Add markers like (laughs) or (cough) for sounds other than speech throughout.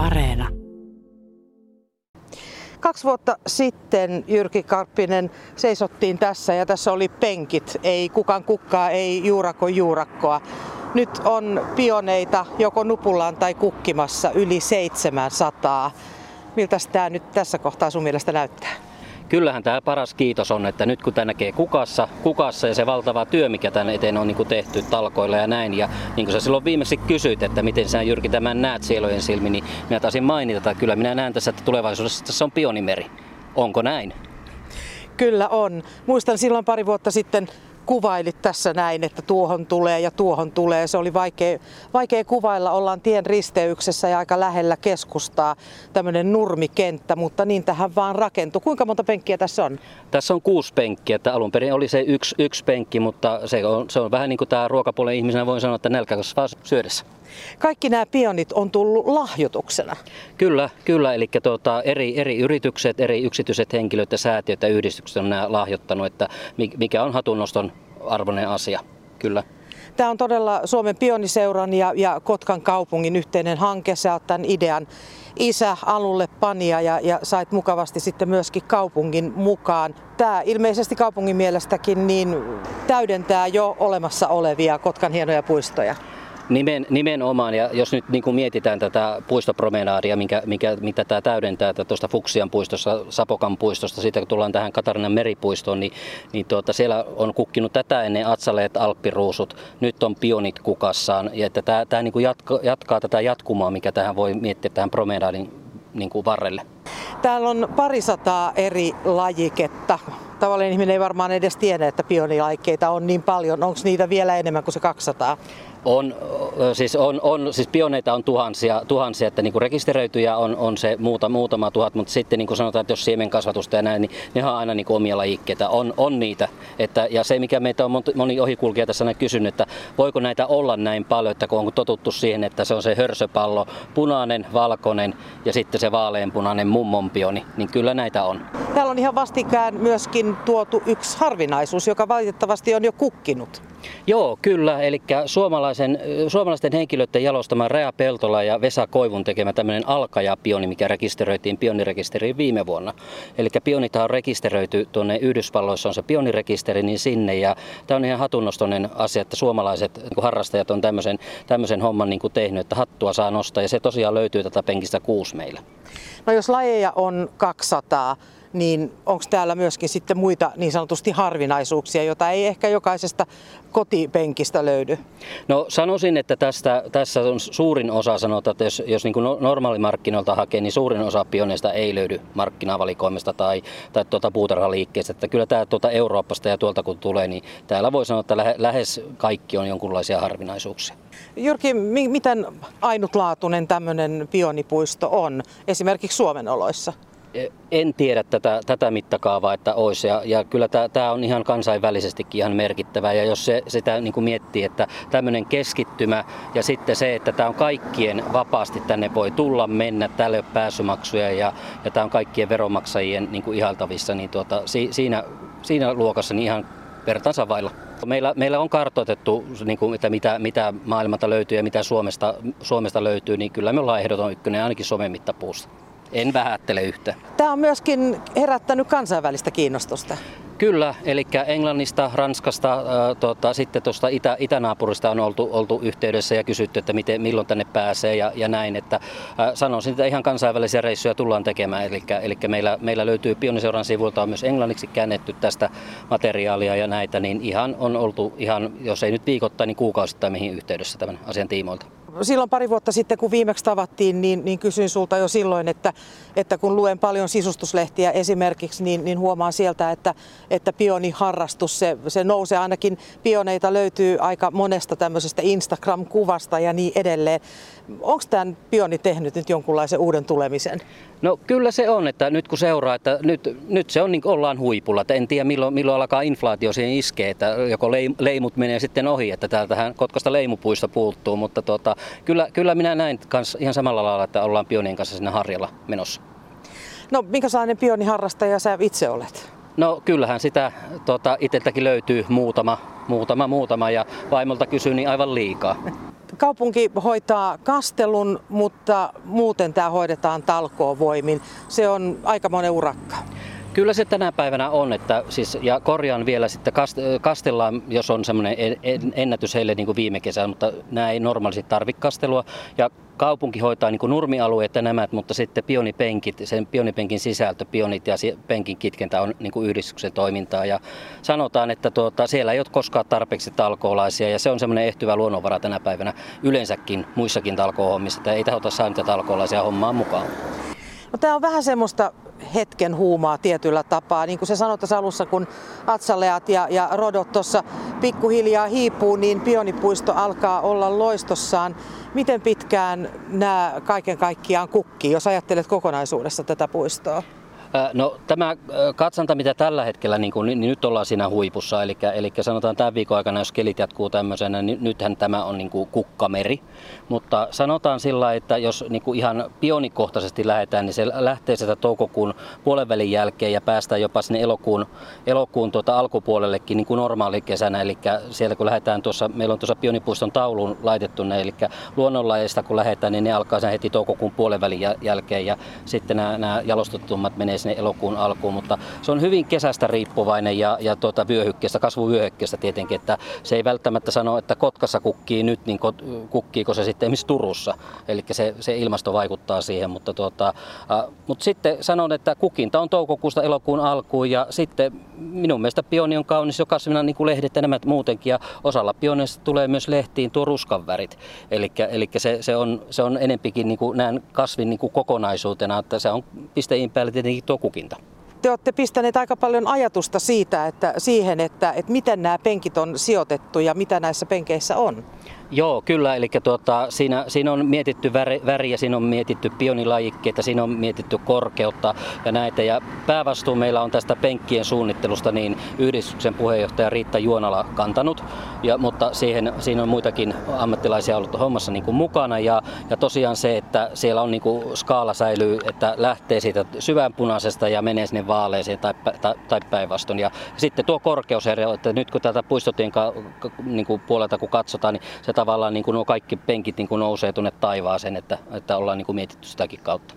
Areena. Kaksi vuotta sitten Jyrki Karppinen seisottiin tässä ja tässä oli penkit. Ei kukaan kukkaa, ei juurako juurakkoa. Nyt on pioneita joko nupullaan tai kukkimassa yli 700. Miltä tämä nyt tässä kohtaa sun mielestä näyttää? Kyllähän tämä paras kiitos on, että nyt kun tämä näkee kukassa, kukassa ja se valtava työ, mikä tänne eteen on niin tehty talkoilla ja näin, ja niin kuin sä silloin viimeksi kysyit, että miten sä Jyrki tämän näet sielojen silmin, niin minä taisin mainita, että kyllä minä näen tässä, että tulevaisuudessa tässä on pionimeri. Onko näin? Kyllä on. Muistan silloin pari vuotta sitten kuvailit tässä näin, että tuohon tulee ja tuohon tulee. Se oli vaikea, vaikea kuvailla. Ollaan tien risteyksessä ja aika lähellä keskustaa tämmöinen nurmikenttä, mutta niin tähän vaan rakentui. Kuinka monta penkkiä tässä on? Tässä on kuusi penkkiä. Että alun perin oli se yksi, yksi penkki, mutta se on, se on vähän niin kuin tämä ruokapuolen ihmisenä voin sanoa, että nälkä kasvaa syödessä. Kaikki nämä pionit on tullut lahjoituksena. Kyllä, kyllä. Eli tuota, eri, eri yritykset, eri yksityiset henkilöt ja säätiöt ja yhdistykset on nämä lahjoittanut, että mikä on hatunnoston arvoinen asia. Kyllä. Tämä on todella Suomen pioniseuran ja, ja Kotkan kaupungin yhteinen hanke. Sä oot tämän idean isä alulle pania ja, ja sait mukavasti sitten myöskin kaupungin mukaan. Tämä ilmeisesti kaupungin mielestäkin niin täydentää jo olemassa olevia Kotkan hienoja puistoja. Nimen, nimenomaan, ja jos nyt niin kuin mietitään tätä puistopromenaadia, mikä, mikä, mitä tämä täydentää tuosta Fuksian puistossa, Sapokan puistosta, siitä kun tullaan tähän Katarinan meripuistoon, niin, niin tuota, siellä on kukkinut tätä ennen atsaleet, alppiruusut, nyt on pionit kukassaan, ja että tämä, tämä niin kuin jatka, jatkaa tätä jatkumaa, mikä tähän voi miettiä tähän promenaadin niin kuin varrelle. Täällä on parisataa eri lajiketta. Tavallinen ihminen ei varmaan edes tiedä, että pionilaikkeita on niin paljon. Onko niitä vielä enemmän kuin se 200? On, siis, on, on, siis pioneita on tuhansia, tuhansia että niin kuin rekisteröityjä on, on se muuta, muutama tuhat, mutta sitten niin kuin sanotaan, että jos siemenkasvatusta ja näin, niin ne on aina niin kuin omia lajikkeita. On, on niitä. Että, ja se, mikä meitä on moni ohikulkija tässä näin kysynyt, että voiko näitä olla näin paljon, että kun on totuttu siihen, että se on se hörsöpallo, punainen, valkoinen ja sitten se vaaleanpunainen mummonpioni, niin kyllä näitä on. Täällä on ihan vastikään myöskin tuotu yksi harvinaisuus, joka valitettavasti on jo kukkinut. Joo, kyllä. Eli suomalaisen, suomalaisten henkilöiden jalostama Rea Peltola ja Vesa Koivun tekemä tämmöinen alkajapioni, mikä rekisteröitiin pionirekisteriin viime vuonna. Eli pionita on rekisteröity tuonne Yhdysvalloissa, on se pionirekisteri, niin sinne. Ja tämä on ihan hatunnostoinen asia, että suomalaiset niin harrastajat on tämmöisen, tämmöisen homman niin kuin tehnyt, että hattua saa nostaa. Ja se tosiaan löytyy tätä penkistä kuusi meillä. No jos lajeja on 200, niin onko täällä myöskin sitten muita niin sanotusti harvinaisuuksia, joita ei ehkä jokaisesta kotipenkistä löydy? No sanoisin, että tästä, tässä on suurin osa sanotaan, että jos, jos niin no, normaalimarkkinoilta hakee, niin suurin osa pioneista ei löydy markkinavalikoimista tai, tai tuota puutarhaliikkeestä. Että kyllä tämä tuota Euroopasta ja tuolta kun tulee, niin täällä voi sanoa, että lähe, lähes kaikki on jonkunlaisia harvinaisuuksia. Jyrki, miten ainutlaatuinen tämmöinen pionipuisto on esimerkiksi Suomen oloissa? En tiedä tätä, tätä mittakaavaa, että olisi. Ja, ja kyllä tämä on ihan kansainvälisestikin ihan merkittävä. Ja jos se, sitä niin kuin miettii, että tämmöinen keskittymä ja sitten se, että tämä on kaikkien vapaasti tänne voi tulla, mennä, täällä ei ole pääsymaksuja ja, ja tämä on kaikkien veronmaksajien niin kuin ihaltavissa, niin tuota, si, siinä, siinä luokassa niin ihan vertansa vailla. Meillä, meillä on kartoitettu, niin kuin, että mitä, mitä maailmalta löytyy ja mitä Suomesta, Suomesta löytyy, niin kyllä me ollaan ehdoton ykkönen ainakin somen mittapuusta. En vähättele yhtä. Tämä on myöskin herättänyt kansainvälistä kiinnostusta. Kyllä, eli Englannista, Ranskasta, äh, tota, sitten tuosta itä, itänaapurista on oltu, oltu yhteydessä ja kysytty, että miten, milloin tänne pääsee ja, ja näin. Että, äh, sanoisin, että ihan kansainvälisiä reissuja tullaan tekemään. Eli, eli meillä, meillä löytyy Pioniseuran sivuilta on myös englanniksi käännetty tästä materiaalia ja näitä, niin ihan on oltu ihan, jos ei nyt viikoittain, niin kuukausittain mihin yhteydessä tämän asian tiimoilta silloin pari vuotta sitten, kun viimeksi tavattiin, niin, niin kysyin sulta jo silloin, että, että kun luen paljon sisustuslehtiä esimerkiksi, niin, niin huomaan sieltä, että, että pioniharrastus, se, se nousee ainakin, pioneita löytyy aika monesta tämmöisestä Instagram-kuvasta ja niin edelleen. Onko tämä pioni tehnyt nyt jonkunlaisen uuden tulemisen? No kyllä se on, että nyt kun seuraa, että nyt, nyt se on niin kuin ollaan huipulla, että en tiedä milloin, milloin alkaa inflaatio siihen iskee, että joko leimut menee sitten ohi, että täältähän Kotkasta leimupuista puuttuu, mutta tota, kyllä, kyllä minä näin kans ihan samalla lailla, että ollaan pionien kanssa sinne harjalla menossa. No minkälainen pioniharrastaja sä itse olet? No kyllähän sitä tota, itseltäkin löytyy muutama, muutama, muutama ja vaimolta kysyn niin aivan liikaa. (laughs) kaupunki hoitaa kastelun, mutta muuten tämä hoidetaan talkoovoimin. Se on aika monen urakka. Kyllä se tänä päivänä on, että siis, ja korjaan vielä sitten, kastellaan, jos on semmoinen ennätys heille niin kuin viime kesänä, mutta nämä ei normaalisti tarvitse kastelua. Ja kaupunki hoitaa niin kuin nurmialueet ja nämä, mutta sitten pionipenkit, sen pionipenkin sisältö, pionit ja penkin kitkentä on niin kuin yhdistyksen toimintaa. Ja sanotaan, että tuota, siellä ei ole koskaan tarpeeksi talkoolaisia ja se on semmoinen ehtyvä luonnonvara tänä päivänä yleensäkin muissakin talkoohommissa, että ei tahota saada niitä talkoolaisia hommaan mukaan. No, tämä on vähän semmoista hetken huumaa tietyllä tapaa. Niin kuin se sanoi tässä alussa, kun atsaleat ja, ja rodot tuossa pikkuhiljaa hiipuu, niin pionipuisto alkaa olla loistossaan. Miten pitkään nämä kaiken kaikkiaan kukkii, jos ajattelet kokonaisuudessa tätä puistoa? No tämä katsanta, mitä tällä hetkellä, niin, kuin, niin nyt ollaan siinä huipussa, eli, eli sanotaan tämän viikon aikana, jos kelit jatkuu tämmöisenä, niin nythän tämä on niin kuin kukkameri. Mutta sanotaan sillä, että jos niin kuin ihan pionikohtaisesti lähdetään, niin se lähtee sieltä toukokuun puolenvälin jälkeen ja päästään jopa sinne elokuun, elokuun tuota alkupuolellekin niin kuin normaali kesänä. Eli siellä kun lähdetään tuossa, meillä on tuossa pionipuiston tauluun laitettu ne, eli luonnonlajeista kun lähdetään, niin ne alkaa sen heti toukokuun puolenvälin jälkeen ja sitten nämä, nämä jalostetummat menee sinne elokuun alkuun, mutta se on hyvin kesästä riippuvainen ja, ja tuota vyöhykkeestä, kasvuvyöhykkeestä tietenkin, että se ei välttämättä sano, että Kotkassa kukkii nyt, niin kukkiiko se sitten esimerkiksi Turussa, eli se, se ilmasto vaikuttaa siihen, mutta, tuota, äh, mutta sitten sanon, että kukinta on toukokuusta elokuun alkuun ja sitten minun mielestä pioni on kaunis jo kasvina niin kuin lehdet ja nämä muutenkin ja osalla pioneista tulee myös lehtiin tuo ruskan värit, eli, eli se, se, on, se on enempikin niin kuin näen kasvin niin kuin kokonaisuutena, että se on pisteen päälle tietenkin tuo kukinta. Te olette pistäneet aika paljon ajatusta siitä, että siihen, että, että miten nämä penkit on sijoitettu ja mitä näissä penkeissä on. Joo, kyllä. Eli tuota, siinä, siinä on mietitty väri, väriä, siinä on mietitty pionilajikkeita, siinä on mietitty korkeutta ja näitä. Ja päävastuu meillä on tästä penkkien suunnittelusta niin yhdistyksen puheenjohtaja Riitta Juonala kantanut. Ja, mutta siihen, siinä on muitakin ammattilaisia ollut hommassa niin kuin mukana. Ja, ja tosiaan se, että siellä on niin kuin skaala säilyy, että lähtee siitä syvänpunaisesta ja menee sinne vaaleeseen tai, tai, tai päinvastoin. Ja, sitten tuo korkeusero, että nyt kun tätä puistotien niin kuin puolelta kun katsotaan, niin se tavallaan niin kuin nuo kaikki penkit niin kuin nousee tuonne taivaaseen, että, että ollaan niin kuin mietitty sitäkin kautta.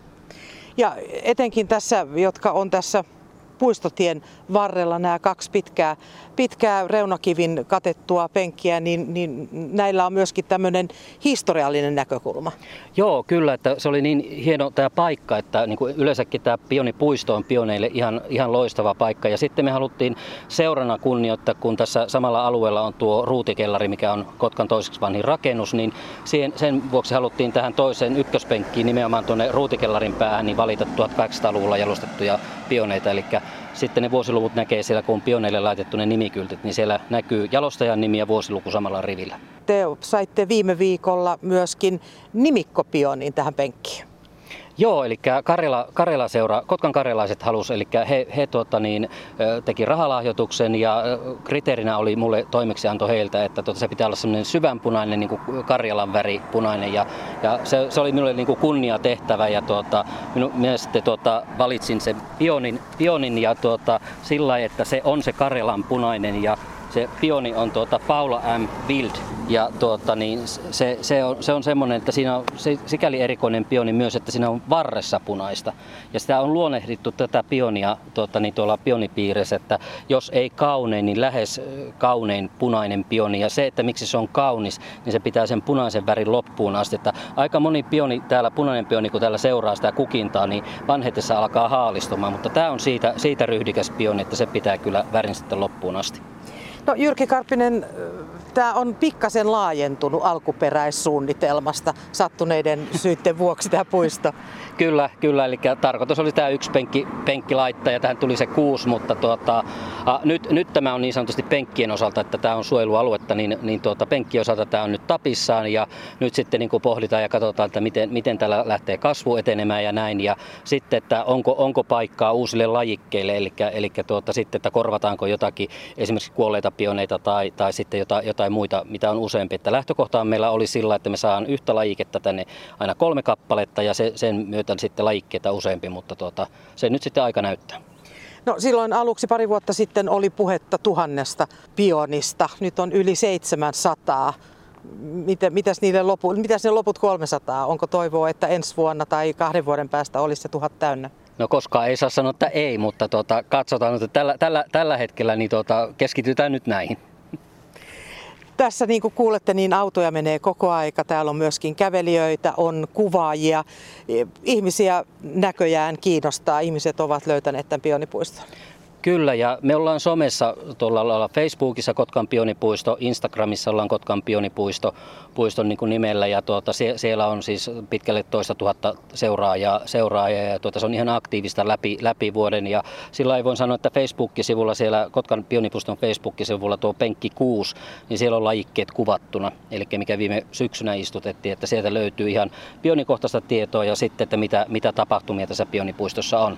Ja etenkin tässä, jotka on tässä puistotien varrella nämä kaksi pitkää, pitkää reunakivin katettua penkkiä, niin, niin näillä on myöskin tämmöinen historiallinen näkökulma. Joo, kyllä, että se oli niin hieno tämä paikka, että niin kuin yleensäkin tämä pionipuisto on pioneille ihan, ihan loistava paikka. Ja sitten me haluttiin seurana kunnioittaa, kun tässä samalla alueella on tuo ruutikellari, mikä on Kotkan toiseksi vanhin rakennus, niin siihen, sen vuoksi haluttiin tähän toiseen ykköspenkkiin nimenomaan tuonne ruutikellarin päähän niin valita 1800-luvulla jalostettuja pioneita. Eli sitten ne vuosiluvut näkee siellä, kun on pioneille laitettu ne nimikyltit, niin siellä näkyy jalostajan nimi ja vuosiluku samalla rivillä. Te saitte viime viikolla myöskin nimikkopionin tähän penkkiin. Joo, eli Karjala, Karjala seura, Kotkan karjalaiset halus, eli he, he tuota, niin, teki rahalahjoituksen ja kriteerinä oli mulle toimeksianto heiltä, että tuota, se pitää olla semmoinen syvänpunainen, niin kuin Karjalan väri punainen ja, ja se, se, oli minulle niin kuin kunnia tehtävä ja tuota, minu, minä sitten tuota, valitsin sen pionin, pionin ja tuota, sillä että se on se Karjalan punainen ja se pioni on tuota Paula M. Wild ja tuota, niin se, se, on, se on semmoinen, että siinä on se, sikäli erikoinen pioni myös, että siinä on varressa punaista. Ja sitä on luonnehdittu tätä pionia tuota, niin tuolla pionipiirissä, että jos ei kaunein, niin lähes kaunein punainen pioni. Ja se, että miksi se on kaunis, niin se pitää sen punaisen värin loppuun asti. Että aika moni pioni, täällä punainen pioni, kun täällä seuraa sitä kukintaa, niin vanhetessa alkaa haalistumaan. Mutta tämä on siitä, siitä ryhdikäs pioni, että se pitää kyllä värin sitten loppuun asti. No Jyrki Karppinen, tämä on pikkasen laajentunut alkuperäissuunnitelmasta sattuneiden (laughs) syiden vuoksi tämä puisto. Kyllä, kyllä. Eli tarkoitus oli tämä yksi penkki, penkki laittaa ja tähän tuli se kuusi, mutta tuota, a, nyt, nyt, tämä on niin sanotusti penkkien osalta, että tämä on suojelualuetta, niin, niin tuota, penkkien osalta tämä on nyt tapissaan ja nyt sitten niin kuin pohditaan ja katsotaan, että miten, miten täällä lähtee kasvu etenemään ja näin. Ja sitten, että onko, onko paikkaa uusille lajikkeille, eli, eli tuota, sitten, että korvataanko jotakin esimerkiksi kuolleita pioneita tai, tai sitten jotain, jotain muita, mitä on useampi. Että lähtökohtaan meillä oli sillä, että me saan yhtä lajiketta tänne aina kolme kappaletta ja se, sen myötä sitten lajikkeita useampi, mutta tuota, se nyt sitten aika näyttää. No silloin aluksi pari vuotta sitten oli puhetta tuhannesta pionista, nyt on yli 700. miten, mitäs, niille lopu, mitäs ne loput 300? Onko toivoa, että ensi vuonna tai kahden vuoden päästä olisi se tuhat täynnä? No koskaan ei saa sanoa, että ei, mutta tuota, katsotaan, että tällä, tällä, tällä hetkellä niin tuota, keskitytään nyt näihin. Tässä niin kuin kuulette, niin autoja menee koko aika. Täällä on myöskin kävelijöitä, on kuvaajia. Ihmisiä näköjään kiinnostaa. Ihmiset ovat löytäneet tämän pionipuiston. Kyllä, ja me ollaan somessa tuolla lailla Facebookissa Kotkan pionipuisto, Instagramissa ollaan Kotkan pionipuisto puiston niin kuin nimellä, ja tuota, sie, siellä on siis pitkälle toista tuhatta seuraajaa, seuraajaa ja tuota, se on ihan aktiivista läpi, läpi vuoden, ja sillä ei voi sanoa, että Facebook-sivulla siellä Kotkan pionipuiston Facebook-sivulla tuo penkki 6, niin siellä on lajikkeet kuvattuna, eli mikä viime syksynä istutettiin, että sieltä löytyy ihan pionikohtaista tietoa ja sitten, että mitä, mitä tapahtumia tässä pionipuistossa on.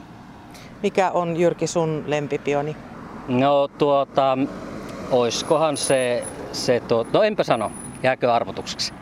Mikä on Jyrki sun lempipioni? No tuota, oiskohan se, se tuo, no enpä sano, jääkö arvotukseksi.